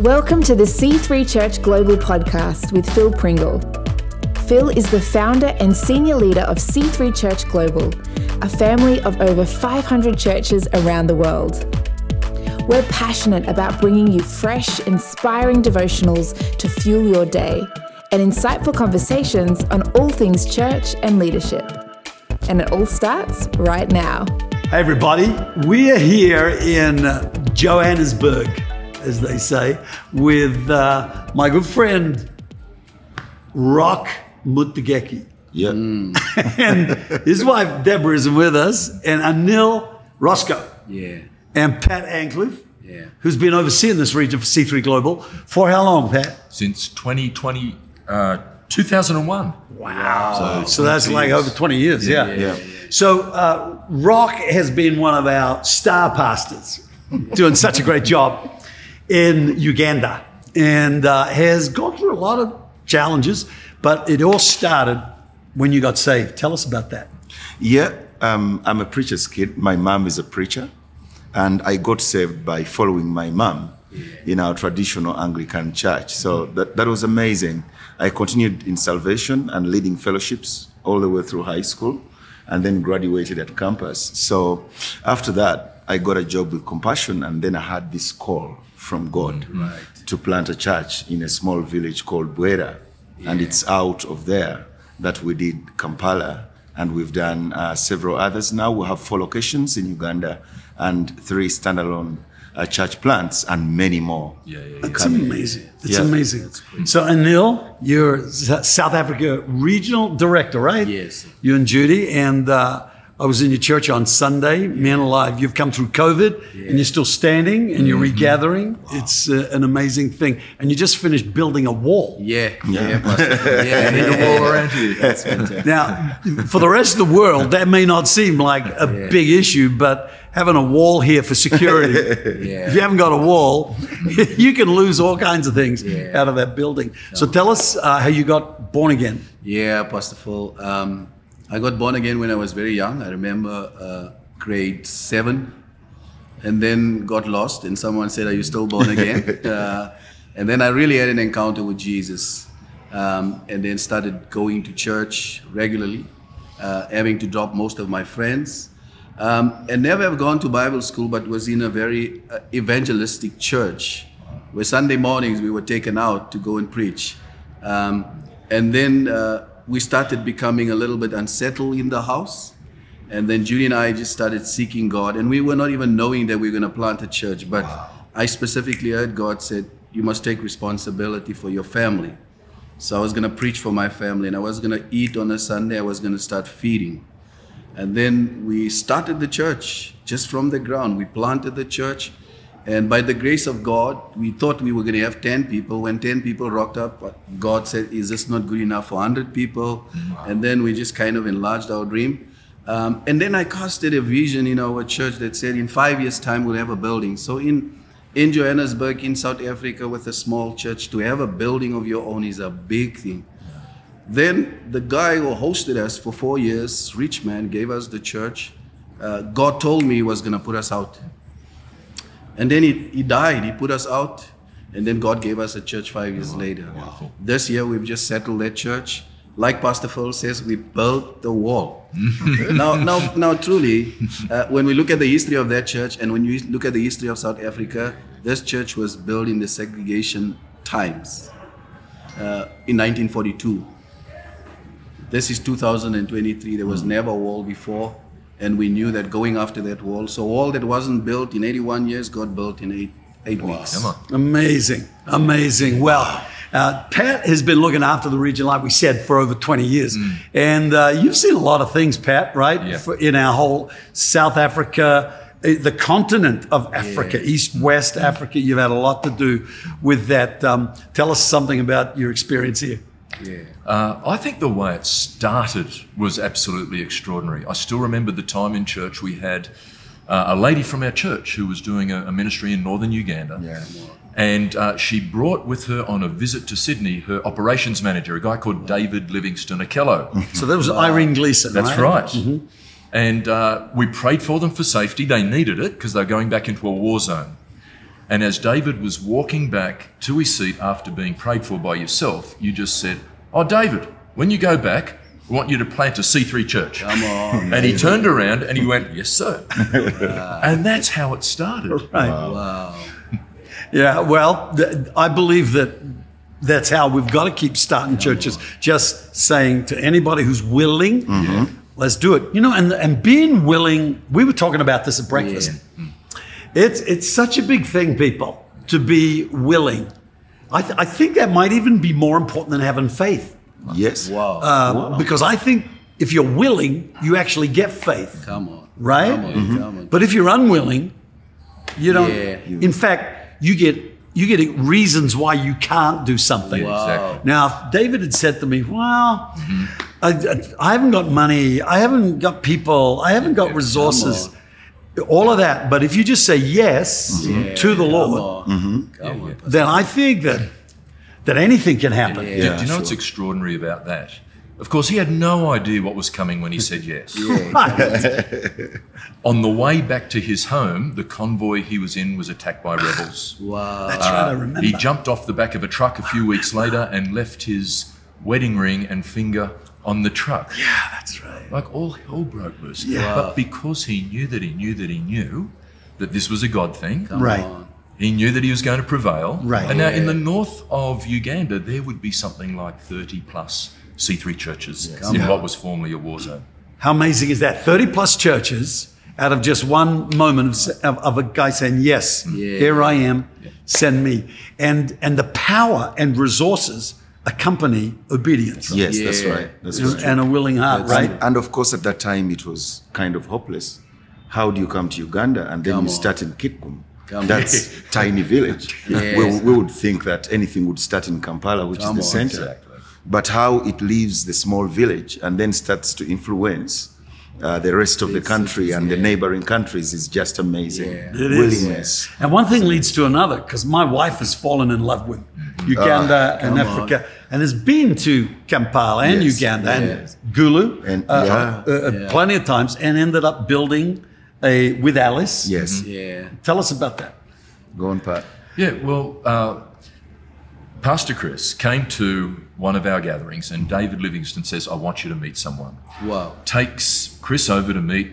Welcome to the C3 Church Global Podcast with Phil Pringle. Phil is the founder and senior leader of C3 Church Global, a family of over 500 churches around the world. We're passionate about bringing you fresh, inspiring devotionals to fuel your day and insightful conversations on all things church and leadership. And it all starts right now. Hey, everybody. We are here in Johannesburg, as they say, with uh, my good friend, Rock Mutegheki. Yeah. and his wife, Deborah, is with us, and Anil Roscoe. Yeah. And Pat Ancliff, Yeah. who's been overseeing this region for C3 Global. For how long, Pat? Since 2020, uh, 2001. Wow. So, that's like over 20 years, yeah. yeah. So uh, Rock has been one of our star pastors, doing such a great job in Uganda, and uh, has gone through a lot of challenges. But it all started when you got saved. Tell us about that. Yeah, um, I'm a preacher's kid. My mom is a preacher. And I got saved by following my mom in our traditional Anglican church. So that, that was amazing. I continued in salvation and leading fellowships all the way through high school and then graduated at campus. So after that, I got a job with Compassion and then I had this call from God to plant a church in a small village called Bwera. And it's out of there that we did Kampala and we've done uh, several others. Now we have four locations in Uganda and three standalone uh, church plants and many more. Yeah, yeah, It's amazing. It's Yeah. amazing. So, Anil, you're South Africa regional director, right? Yes. You and Judy. And uh, I was in your church on Sunday, Man Alive. You've come through COVID and you're still standing and you're regathering. It's uh, an amazing thing. And you just finished building a wall. Yeah. Yeah. Pastor. Yeah. Need a wall around here. That's fantastic. Now, for the rest of the world, that may not seem like a big issue, but having a wall here for security, Yeah. if you haven't got a wall, you can lose all kinds of things Yeah. out of that building. So tell us uh, how you got born again. Yeah, Pastor Phil. Um, I got born again when I was very young. I remember uh, grade seven, and then got lost. And someone said, "Are you still born again?" uh, and then I really had an encounter with Jesus, um, and then started going to church regularly, uh, having to drop most of my friends, um, and never have gone to Bible school, but was in a very uh, evangelistic church, where Sunday mornings we were taken out to go and preach. Um, and then uh, we started becoming a little bit unsettled in the house. And then Judy and I just started seeking God. And we were not even knowing that we were going to plant a church. But I specifically heard God said, You must take responsibility for your family. So I was going to preach for my family. And I was going to eat on a Sunday. I was going to start feeding. And then we started the church just from the ground. We planted the church. And by the grace of God, we thought we were going to have 10 people. When 10 people rocked up, God said, Is this not good enough for 100 people? And then we just kind of enlarged our dream. Um, and then I casted a vision in our church that said, In five years' time, we'll have a building. So in, in Johannesburg, in South Africa, with a small church, to have a building of your own is a big thing. Then the guy who hosted us for four years, rich man, gave us the church. Uh, God told me he was going to put us out. And then he, he died. He put us out. And then God gave us a church five years later. This year we've just settled that church. Like Pastor Phil says, we built the wall. now, now, now, truly, uh, when we look at the history of that church and when you look at the history of South Africa, this church was built in the segregation times uh, in 1942. This is 2023. There was never a wall before, and we knew that going after that wall. So wall that wasn't built in 81 years got built in eight eight weeks. Come on. Amazing, amazing. Well, uh, Pat has been looking after the region, like we said, for over 20 years. And uh, you've seen a lot of things, Pat, right? Yeah. For, in our whole South Africa, eh, the continent of Africa, East, West Africa. You've had a lot to do with that. Um, tell us something about your experience here. Yeah. Uh, I think the way it started was absolutely extraordinary. I still remember the time in church we had uh, a lady from our church who was doing a, a ministry in northern Uganda. And uh, she brought with her on a visit to Sydney her operations manager, a guy called David Livingston Akello. So that was Irene Gleeson, That's right? right. And uh, we prayed for them for safety. They needed it because they're going back into a war zone. And as David was walking back to his seat after being prayed for by yourself, you just said, Oh, David, when you go back, we want you to plant a C3 church. Come on. And he turned around and he went, Yes, sir. and that's how it started. Right. Wow. Yeah, well, th- I believe that that's how we've got to keep starting churches. Just saying to anybody who's willing, mm-hmm. let's do it. You know, and and being willing. We were talking about this at breakfast. Mm. It's it's such a big thing, people, to be willing. I, th- I think that might even be more important than having faith, Yes. Wow. um, because I think if you're willing, you actually get faith. come on. right? Come on. Come on. But if you're unwilling, you don't. Yeah. In fact, you get you get reasons why you can't do something. Yeah, exactly. Now, if David had said to me, "Well, I, I- I haven't got money, I haven't got people, I haven't got Yeah, resources, all of that," but if you just say yes mm-hmm. to the Come Lord, on. Come on. Mm-hmm. then I think that that anything can happen. Do- Yeah, do, you know what's extraordinary about that? Of course, he had no idea what was coming when he said yes. On the way back to his home, the convoy he was in was attacked by rebels. Wow. That's right. I uh, remember. He jumped off the back of a truck a few weeks later and left his wedding ring and finger on the truck. yeah, that's right. Like all hell broke loose. Yeah. But because he knew that he knew that he knew that this was a God thing, Right. on. he knew that he was going to prevail. Right. And now in the north of Uganda, there would be something like 30 plus C3 churches Come in on. what was formerly a war zone. How amazing is that? 30 plus churches out of just one moment of, of, of a guy saying, Yes, Yeah. here I am, send me. And, and the power and resources accompany obedience Yes, that's right. That's very and, true. and a willing heart, right? And, and of course, at that time, it was kind of hopeless. How do you come to Uganda and then Come you on. start in Kitgum? Come That's tiny village. Yes. We, we would think that anything would start in Kampala, which Come is the on. center. Exactly. But how it leaves the small village and then starts to influence uh, the rest of the country and the neighboring countries is just amazing. Yeah. It is. Willingness. And one thing leads to another because my wife has fallen in love with Uganda and come Africa and has been to Kampala and Yes. Uganda Yes. and Gulu And- uh, yeah. uh, uh, plenty of times and ended up building a with Alice. Yes. Yeah. Tell us about that. Go on, Pat. Yeah, well, uh, Pastor Chris came to one of our gatherings, and David Livingston says, I want you to meet someone. Wow. Takes Chris over to meet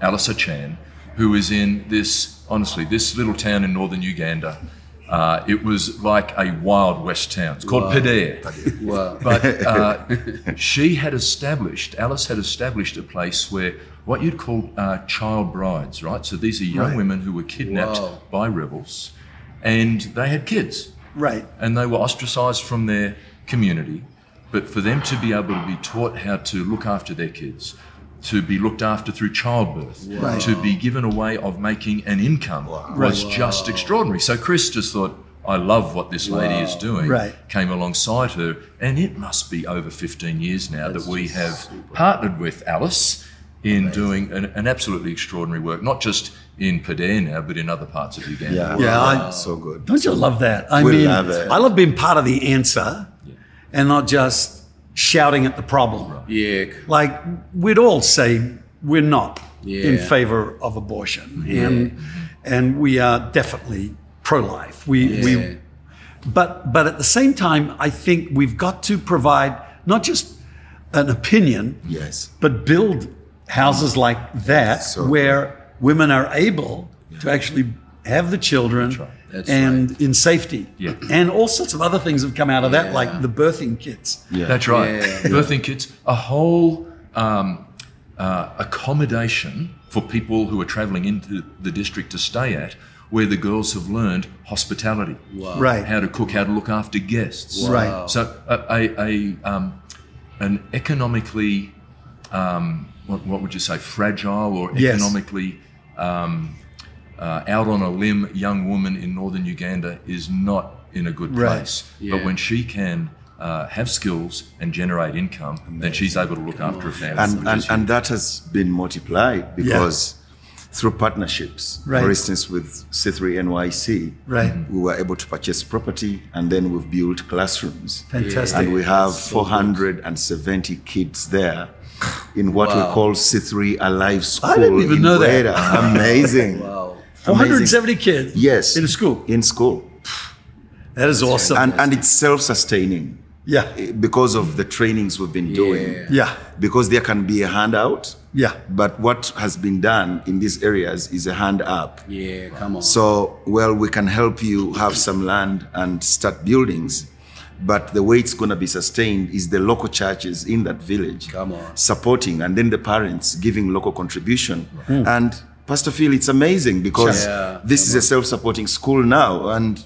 Alice Achan, who is in this, honestly, this little town in northern Uganda. Uh, it was like a wild west town. It's called Wow. Pedere. Wow. But uh, she had established, Alice had established a place where what you'd call uh, child brides, right? So these are young Right. women who were kidnapped Wow. by rebels and they had kids Right. and they were ostracized from their community. But for them to be able to be taught how to look after their kids, to be looked after through childbirth, Right. to be given a way of making an income was just extraordinary. So Chris just thought, I love what this lady is doing. Right. Came alongside her, and it must be over 15 years now that we have partnered with Alice in doing an, an absolutely extraordinary work, not just in Padere now, but in other parts of Uganda. Yeah. Yeah, I- so good. Don't you love that? I We mean, love it. I love being part of the answer and not just shouting at the problem. Yeah. Like we'd all say we're not in favor of abortion, and and we are definitely pro-life. We Yeah. we, but but at the same time, I think we've got to provide not just an opinion, Yes. but build houses like that So where women are able to actually have the children That's and in safety. Yeah. And all sorts of other things have come out of that, like the birthing kits. Yeah. That's right. Yeah. Birthing kits, a whole um, uh, accommodation for people who are travelling into the district to stay at, where the girls have learned hospitality, Wow. Right. how to cook, how to look after guests. Right. So a, a, a um, an economically, um, what, what would you say, fragile or Yes. economically um, uh, out on a limb young woman in northern Uganda is not in a good Right. place. But when she can uh, have skills and generate income, then she's able to look after a family. and, and, and that has been multiplied because through partnerships, Right. for instance, with C3 NYC, Right. we were able to purchase property and then we've built classrooms. Fantastic. And we have 470 kids there in what we call C3 Alive School. I didn't even in know that. Bwera. Amazing. Wow. 470 kids. Yes. In a school. In school. That is awesome. And, and it's self-sustaining yeah. Eh, because of the trainings we've been doing. Yeah. Yeah. Because there can be a handout. Yeah. But what has been done in these areas is a hand up. Yeah, come on. So, well, we can help you have some land and start buildings. But the way it's going to be sustained is the local churches in that village Come on. supporting, and then the parents giving local contribution. And Pastor Phil, it's amazing because Yeah, this is a self-supporting school now, and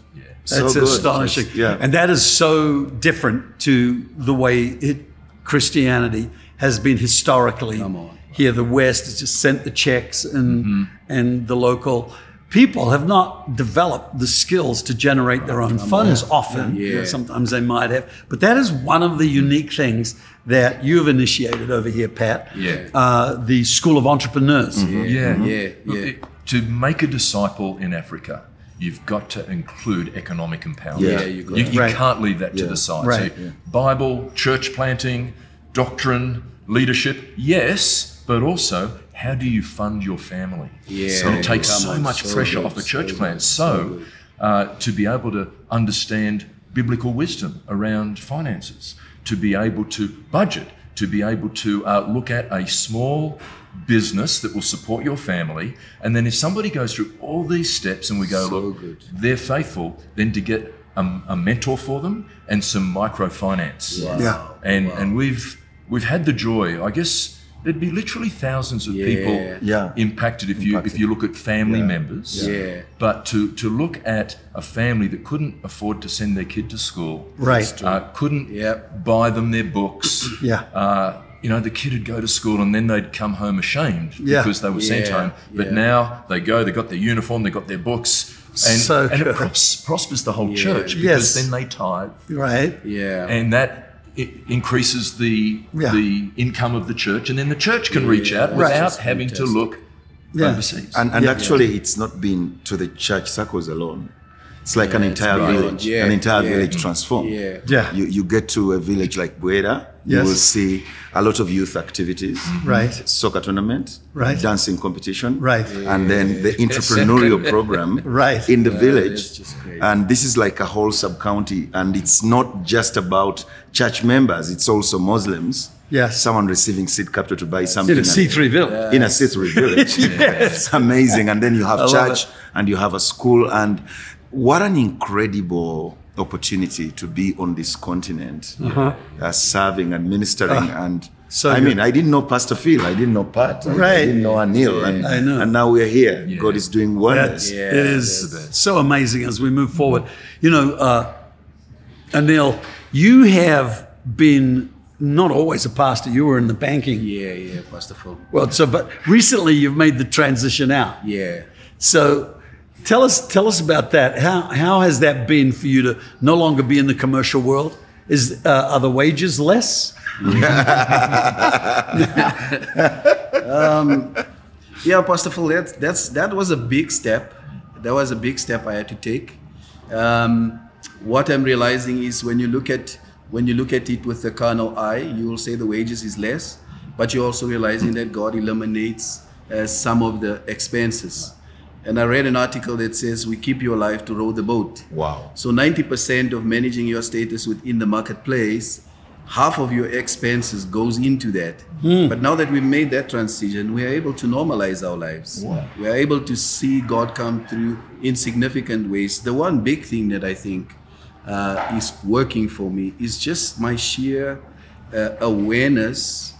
so That's good. astonishing. Yeah, And that is so different to the way it, Christianity has been historically. Come on. Here, the West has just sent the checks, and Mm-hmm. and the local people have not developed the skills to generate their own funds. Often, Yeah. sometimes they might have, but that is one of the unique things that you've initiated over here, Pat. Yeah. uh, the School of Entrepreneurs. Yeah, Yeah, Look, yeah. it- to make a disciple in Africa, you've got to include economic empowerment. Yeah, you got you, it. you Right. can't leave that to the side. Right. So Bible, church planting, doctrine, leadership, yes, but also how do you fund your family? Yeah, So it takes so on, much so pressure good, off a so church good, plant. so So, uh, to be able to understand biblical wisdom around finances, to be able to budget, to be able to uh, look at a small business that will support your family. And then if somebody goes through all these steps and we go, So look, good. they're faithful, then to get a, a mentor for them and some microfinance. Yeah. And and we've we've had the joy. I guess there'd be literally thousands of Yeah. people Yeah. impacted if you Impacted. if you look at family members. Yeah. But to to look at a family that couldn't afford to send their kid to school, Right. uh, couldn't Yep. buy them their books. Yeah. Uh, you know, the kid would go to school and then they'd come home ashamed Yeah. because they were sent home. But yeah. now they go, they got their uniform, they got their books, and, So and it pros- prospers the whole Yeah. church because Yes. then they tithe Right. Yeah. and that it increases the Yeah. the income of the church, and then the church can reach out Right. without Just having to look Yeah. overseas. and, and Yeah. actually, it's not been to the church circles alone. It's like an Yeah, it's entire village, Yeah, an entire yeah. village transformed. Yeah. Yeah. You, you get to a village like Bwera, you will see a lot of youth activities, Right. soccer tournament, Right. dancing competition, Right. and then the entrepreneurial program Right. in the Yeah, village. just great. And this is like a whole sub county, and it's not just about church members; it's also Muslims. Yes. someone receiving seed capital to buy something In a and- C3 village. in a C3 village. It's amazing. And then you have love church and you have a school. And what an incredible opportunity to be on this continent, uh, serving and ministering. and Uh-huh. Ah, so I good. mean, I didn't know Pastor Phil, I didn't know Pat, I- I didn't know Anil. And, I know. and now we're here. Yeah. God is doing wonders. Yeah, it is so amazing as we move forward. You know, uh, Anil, you have been not always a pastor. You were in the banking. Yeah, yeah, Pastor Phil. Well, so but recently you've made the transition out. Yeah. So tell us tell us about that. How how has that been for you to no longer be in the commercial world? Is uh, are the wages less? Yeah, Pastor Phil, that's, that's, that was a big step. That was a big step I had to take. Um, what I'm realizing is when you look at when you look at it with the carnal eye, you will say the wages is less, but you're also realizing that God eliminates uh, some of the expenses. And I read an article that says we keep you alive to row the boat. Wow. So 90% of managing your status within the marketplace, half of your expenses goes into that. But now that we've made that transition, we are able to normalize our lives. We are able to see God come through in significant ways. The one big thing that I think uh, is working for me is just my sheer uh, awareness,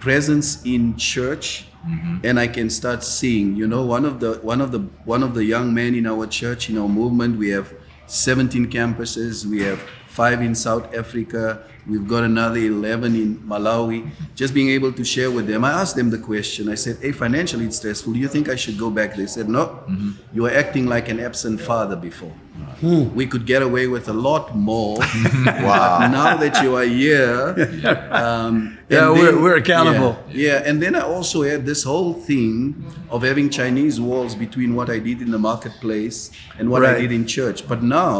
presence in church, mm-hmm. and I can start seeing. You know, one of the one of the one of the young men in our church, in our movement, we have 17 campuses. We have five in South Africa. We've got another 11 in Malawi. Just being able to share with them. I asked them the question. I said, "Hey, financially it's stressful. Do you think I should go back?" They said, "No. You were acting like an absent father before." We could get away with a lot more. wow. Now that you are here. Um, Yeah, and we're- we're accountable. Yeah, yeah, and then I also had this whole thing of having Chinese walls between what I did in the marketplace and what Right. I did in church. But now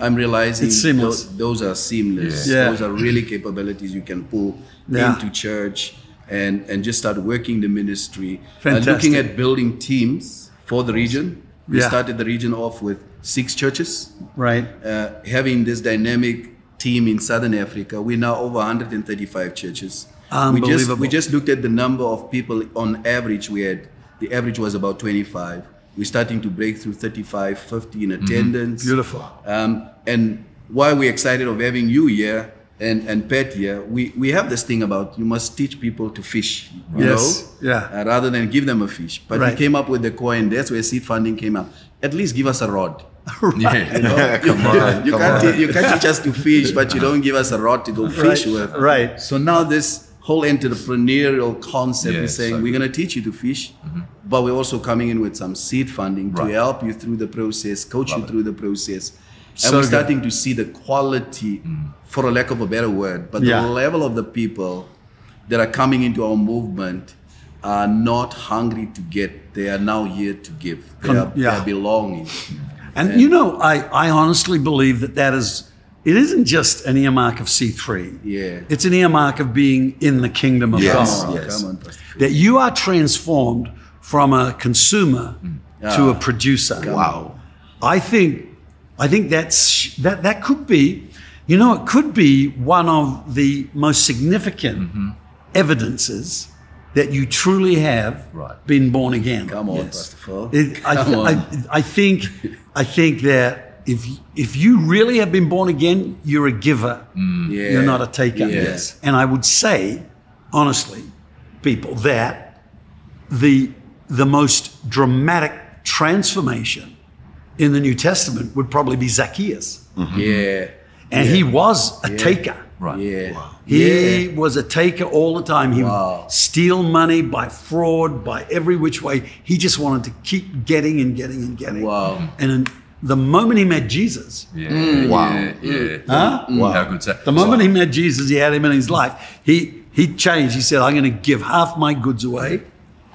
I'm realizing It's seamless. tho- those are seamless. Yeah. Yeah. Those are really capabilities you can pull Yeah. into church and, and just start working the ministry. Uh, Fantastic. looking at building teams for the region. We Yeah. started the region off with six churches. Right. Uh, having this dynamic team in Southern Africa, we're now over 135 churches. We just, Unbelievable. we just looked at the number of people on average we had. The average was about 25. We're starting to break through 35, 50 in attendance. Beautiful. Um, and why we're excited of having you here and, and Pat here, we, we have this thing about you must teach people to fish, you Yes, know, yeah. uh, rather than give them a fish. But Right. we came up with the coin. That's where seed funding came up. At least give us a rod. Yeah. You, know? Come on, you, come can't on. te- you can't teach us to fish, but you don't give us a rod to go fish Right, with. right. So now this whole entrepreneurial concept Yeah, is saying so we're going to teach you to fish, mm-hmm. but we're also coming in with some seed funding to help you through the process, coach you through the process. And So we're good. starting to see the quality, mm. for a lack of a better word, but Yeah. the level of the people that are coming into our movement are not hungry to get. They are now here to give. They are, they are belonging. And you know, I, I honestly believe that that is, it isn't just an earmark of C3. Yeah. It's an earmark of being in the kingdom of Yes. God. Come on, yes. come on, That you are transformed from a consumer mm. to a ah. producer. Wow. I think, I think that's that that could be, you know, it could be one of the most significant mm-hmm. evidences that you truly have Right. been born again. Come on, Yes. Pastor Phil. It, I, Come on. I, I think I think that if if you really have been born again, you're a giver. Mm. Yeah. You're not a taker. Yes. And I would say, honestly, people, that the the most dramatic transformation in the New Testament would probably be Zacchaeus. Mm-hmm. Yeah. And he was a taker. Right. Yeah. He Yeah. was a taker all the time. He Wow. would steal money by fraud, by every which way. He just wanted to keep getting and getting and getting. Wow. And in the moment he met Jesus, Yeah. Wow. Yeah. yeah. Huh? Wow. How good's that? the moment he met Jesus, he had him in his life. He he changed. He said, "I'm going to give half my goods away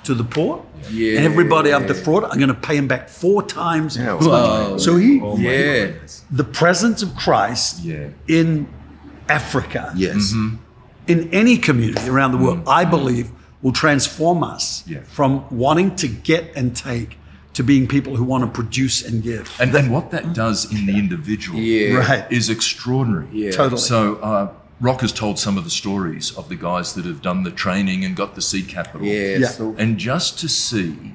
to the poor, Yeah. and everybody I've defrauded, I'm going to pay him back four times Yeah, wow. So he, oh Yeah. the presence of Christ Yeah. in Africa, Yes. Mm-hmm. in any community around the world, mm-hmm. I believe will transform us Yeah. from wanting to get and take to being people who want to produce and give. And then what that does in the individual Yeah. Right. is extraordinary. Yeah. Totally. So uh, Rock has told some of the stories of the guys that have done the training and got the seed capital. Yeah. Yeah. So And just to see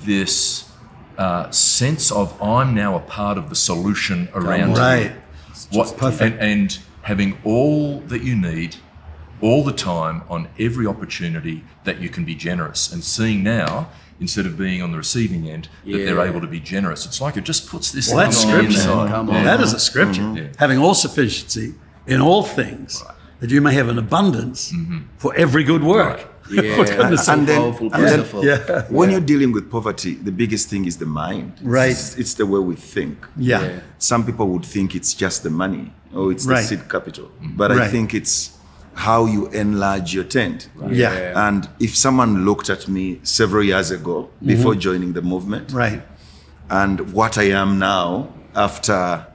this uh, sense of I'm now a part of the solution around you. Right. What, perfect. And, and having all that you need all the time on every opportunity that you can be generous and seeing now instead of being on the receiving end that they're able to be generous it's like it just puts this Well, that's thing on the scripture. inside. Come Yeah. on. That is a scripture. Mm-hmm. Yeah. Having all sufficiency in all things, that you may have an abundance mm-hmm. for every good work. yeah. For goodness so And then- powerful, and then- Pastor Phil. Yeah. When you're dealing with poverty, the biggest thing is the mind. Right. It's, it's the way we think. Yeah. Yeah. Some people would think it's just the money or it's the Right. seed capital. Mm-hmm. But I think it's how you enlarge your tent. Yeah. And if someone looked at me several years ago mm-hmm. before joining the movement, Right. and what I am now after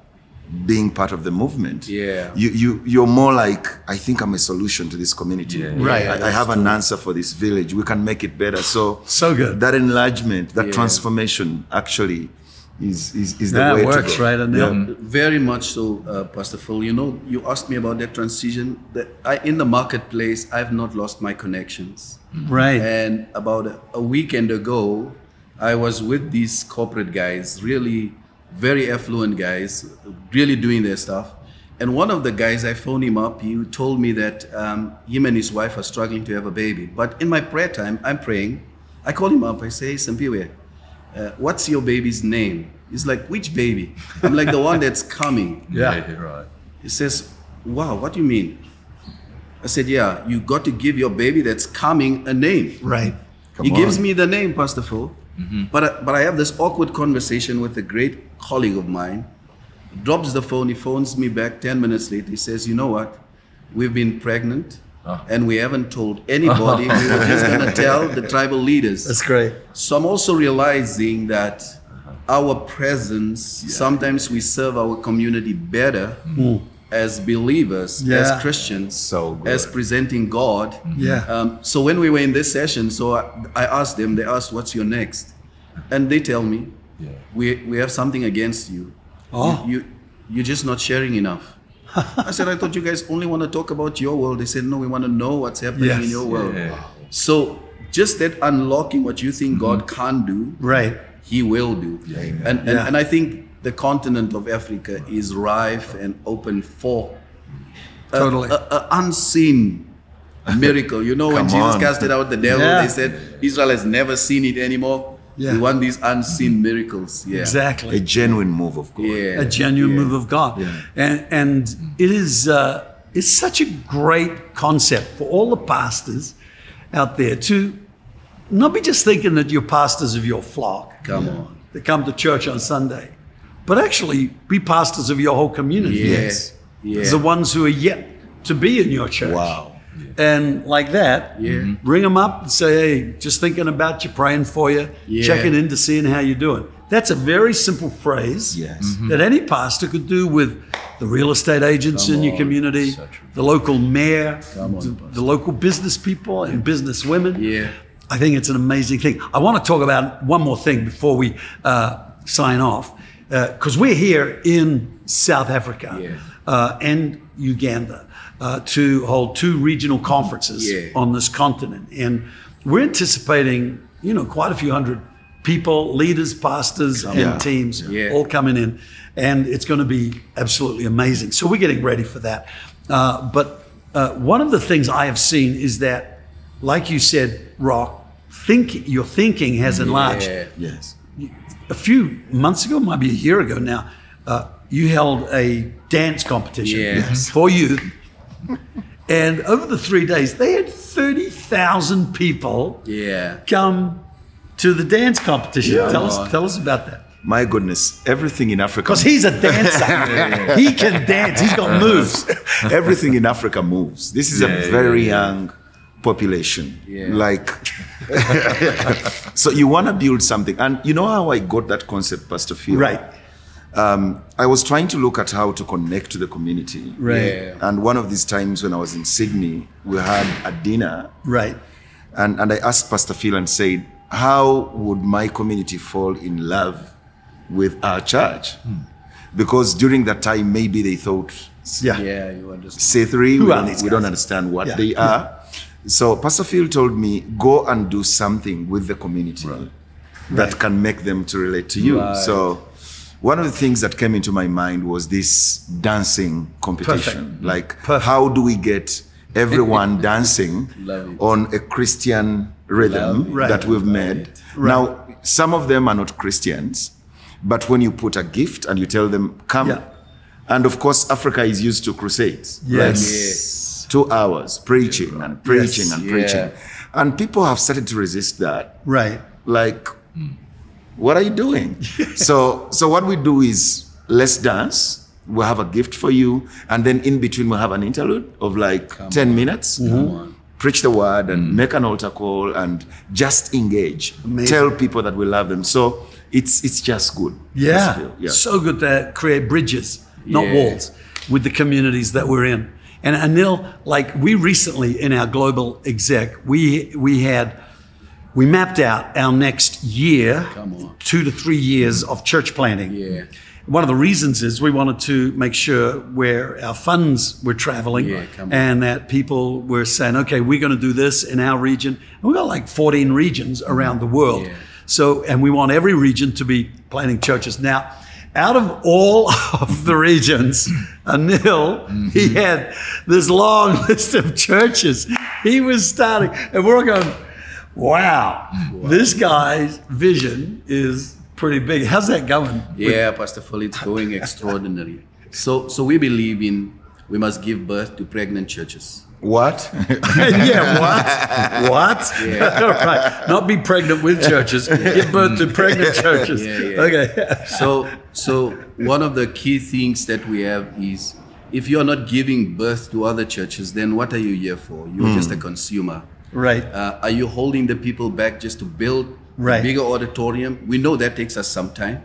being part of the movement, Yeah. you, you you're more like I think I'm a solution to this community. Yeah. Right. I, I have an answer for this village. We can make it better. So So good. that enlargement, that Yeah. transformation, actually, is is, is the That way works, to go. right? And Yeah. Very much so, uh, Pastor Phil. You know, you asked me about that transition. That I, in the marketplace, I've not lost my connections. Right. And about a, a weekend ago, I was with these corporate guys, really very affluent guys, really doing their stuff. And one of the guys, I phoned him up. He told me that um, him and his wife are struggling to have a baby. But in my prayer time, I'm praying. I call him up. I say, Sampiwe, uh, what's your baby's name? He's like, which baby? I'm like, the one that's coming. Yeah. yeah right He says, wow, what do you mean? I said, yeah, you got to give your baby that's coming a name. Right. he Come gives me the name, Pastor Phil. But, I- but I have this awkward conversation with a great colleague of mine. Drops the phone, he phones me back 10 minutes later. He says, You know what? We've been pregnant Ah. and we haven't told anybody. we were just going to tell the tribal leaders. That's great. So I'm also realizing that our presence, sometimes we serve our community better hmm. as believers, Yeah. as Christians, So good. as presenting God. Mm-hmm. Yeah. Um, so when we were in this session, so I, I asked them, they asked, what's your next? and they tell me, Yeah. we, we have something against you. Oh. You, you, you're just not sharing enough. I said, I thought you guys only want to talk about your world. They said, no, we want to know what's happening Yes. in your world. Yeah. So just that unlocking what you think God mm-hmm. can't do, Right. He will do. And, and, Yeah. and I think the continent of Africa is rife and open for a, Totally. a, a unseen miracle. You know, when Come Jesus on. casted out the devil, Yeah. they said Israel has never seen it anymore. Yeah. We want these unseen miracles. Yeah. Exactly. A genuine move of God. Yeah. a genuine Yeah. move of God. And, and it is uh, it's such a great concept for all the pastors out there to not be just thinking that you're pastors of your flock Come on. that come to church on Sunday, but actually be pastors of your whole community. Yes. Yeah. The ones who are yet to be in your church. Wow. And like that, Yeah. bring them up and say, hey, just thinking about you, praying for you, Yeah. checking in to seeing how you're doing. That's a very simple phrase Yes. that any pastor could do with the real estate agents Come in your on. community, the local mayor, Come on, the, the local business people and business women. Yeah. I think it's an amazing thing. I want to talk about one more thing before we uh, sign off, because we're here in South Africa Yeah. uh, and Uganda uh, to hold two regional conferences Yeah. on this continent, and we're anticipating, you know, quite a few hundred people, leaders, pastors, and Yeah. teams Yeah. all coming in, and it's going to be absolutely amazing. So we're getting ready for that. Uh, but uh, one of the things I have seen is that, like you said, Rock, think your thinking has enlarged. Yeah. Yes. A few months ago, maybe a year ago now, uh, you held a dance competition Yes. for youth. And over the three days, they had 30,000 people Yeah. come to the dance competition. Yeah. Tell us, tell us about that. My goodness, everything in Africa. Because he's a dancer. he can dance. He's got moves. everything in Africa moves. This is Yeah, a very yeah. young population. Yeah. Like, so you want to build something. And you know how I got that concept, Pastor Phil? Right. Um, I was trying to look at how to connect to the community. Right. Yeah. And one of these times when I was in Sydney, we had a dinner Right. and, and I asked Pastor Phil and said, How would my community fall in love with our church? Because during that time, maybe they thought, Yeah. Yeah, you understand. C3, we, Who don't, we don't understand what Yeah. they are. So Pastor Phil told me, Go and do something with the community that Right. can make them to relate to you. Right. So one of the things that came into my mind was this dancing competition. Perfect. Like, Perfect. how do we get everyone dancing on a Christian rhythm Right. that we've made? Now, some of them are not Christians, but when you put a gift and you tell them, come, Yeah. and of course, Africa is used to crusades. Like, Yes. two hours preaching and preaching Yes. and Yeah. preaching. And people have started to resist that Right. like hmm. What are you doing? So so what we do is let's dance. We'll have a gift for you. And then in between we'll have an interlude of like 10 minutes. Mm-hmm. On. preach the word and mm. make an altar call and just engage. Amazing. tell people that we love them. So it's it's just good. Yeah. Yeah. So good to create bridges, not Yeah. walls, with the communities that we're in. And Anil, like we recently in our global exec, we we had we mapped out our next year, two to three years of church planting. Yeah. One of the reasons is we wanted to make sure where our funds were traveling Yeah, and that people were saying, okay, we're going to do this in our region. And we've got like 14 regions around the world. Yeah. So, and we want every region to be planting churches. Now, out of all of the regions, Anil, he Mm-hmm. had this long list of churches he was starting. And we're all going, wow, this guy's vision is pretty big. How's that going? Yeah, Pastor Phil, it's going extraordinary. So, so we believe in we must give birth to pregnant churches. what yeah, what? What? Yeah. right. Not be pregnant with churches, give birth to pregnant churches. Yeah, yeah. Okay. So, so one of the key things that we have is if you're not giving birth to other churches, then what are you here for? You're hmm. just a consumer. Right. Uh, are you holding the people back just to build Right. a bigger auditorium? We know that takes us some time.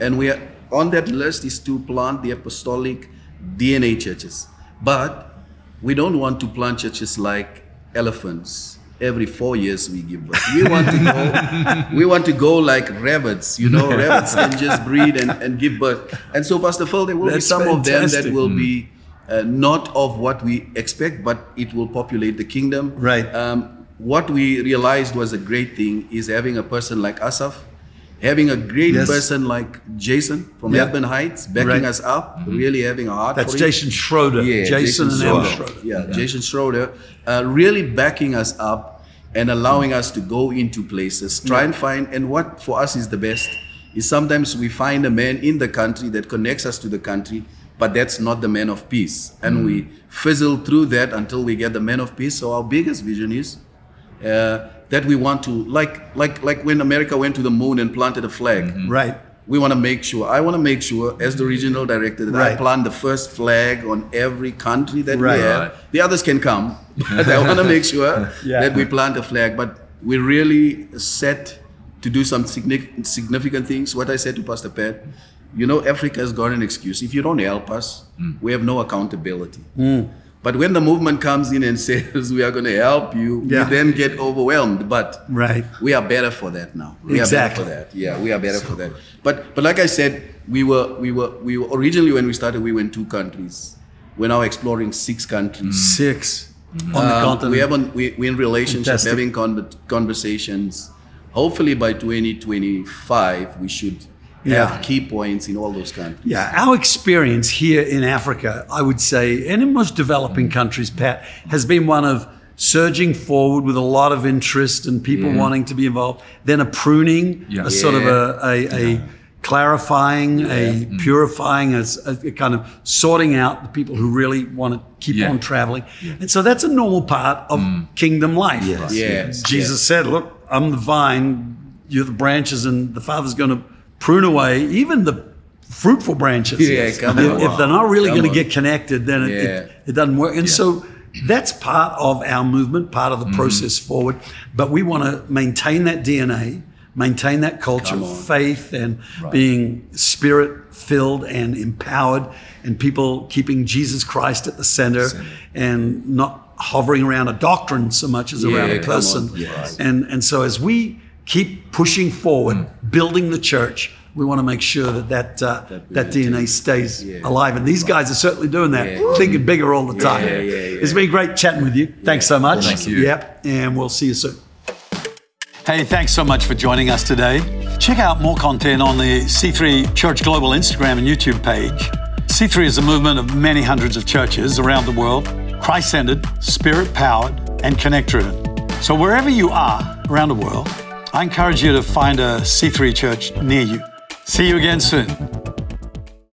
And we are on that list is to plant the apostolic DNA churches. But we don't want to plant churches like elephants every four years we give birth. We want to go, we want to go like rabbits, you know, rabbits can just breed and, and give birth. And so, Pastor Phil, there will That's be some of them that fantastic. will be uh, not of what we expect, but it will populate the kingdom. Right. Um, what we realized was a great thing is having a person like Asaf, having a great Yes. person like Jason from Yeah. Edmund Heights, backing Right. us up, really having a heart That's for it. Jason Schroeder. Yeah, Jason, and Schroeder. Schroeder. Yeah, Jason Schroeder, uh, really backing us up and allowing us to go into places, try and find. And what for us is the best is sometimes we find a man in the country that connects us to the country, but that's not the man of peace, and we fizzle through that until we get the man of peace. So our biggest vision is. Uh, that we want to like like like when America went to the moon and planted a flag Right. we want to make sure i want to make sure as the regional director that i plant the first flag on every country that Right. we have Right. the others can come but i want to make sure Yeah. that we plant a flag but we really set to do some significant significant things what i said to pastor pat you know africa has got an excuse if you don't help us hmm. we have no accountability hmm. but when the movement comes in and says we are going to help you, Yeah. we then get overwhelmed. But Right. we are better for that now. We Exactly. are better for that. Yeah, we are better for that. But but like I said, we were we were we were originally when we started we were in two countries. We're now exploring six countries. Hmm. Six mm-hmm. on the Um, continent. we have on, we we in relationship Fantastic. having con- conversations. Hopefully by 2025 we should Yeah. have key points in all those countries. Yeah, our experience here in Africa, I would say, and in most developing countries, Pat, has been one of surging forward with a lot of interest and people mm. wanting to be involved, then a pruning, Yeah. a sort of a, a, a clarifying, a mm. purifying, a kind of sorting out the people who really want to keep Yeah. on traveling. And so that's a normal part of mm. kingdom life. Yes. Yes. Jesus said, Look, I'm the vine, you're the branches, and the Father's going to prune away even the fruitful branches. Yeah, come if, on. if they're not really going to get connected, then it, Yeah. it, it doesn't work. And so that's part of our movement, part of the Mm-hmm. process forward. But we want to maintain that DNA, maintain that culture of faith and being spirit filled and empowered, and people keeping Jesus Christ at the center and not hovering around a doctrine so much as around a person. Yes. And, and so as we keep pushing forward, building the church, we want to make sure that that, uh, that, DNA stays Yeah. alive. And these guys are certainly doing that, Yeah. thinking bigger all the time. Yeah. It's been great chatting with you. Thanks so much. Thank you. Yep. And we'll see you soon. Hey, thanks so much for joining us today. Check out more content on the C3 Church Global Instagram and YouTube page. C3 is a movement of many hundreds of churches around the world, Christ centered, spirit powered, and connect driven. So wherever you are around the world, I encourage you to find a C3 church near you. See you again soon.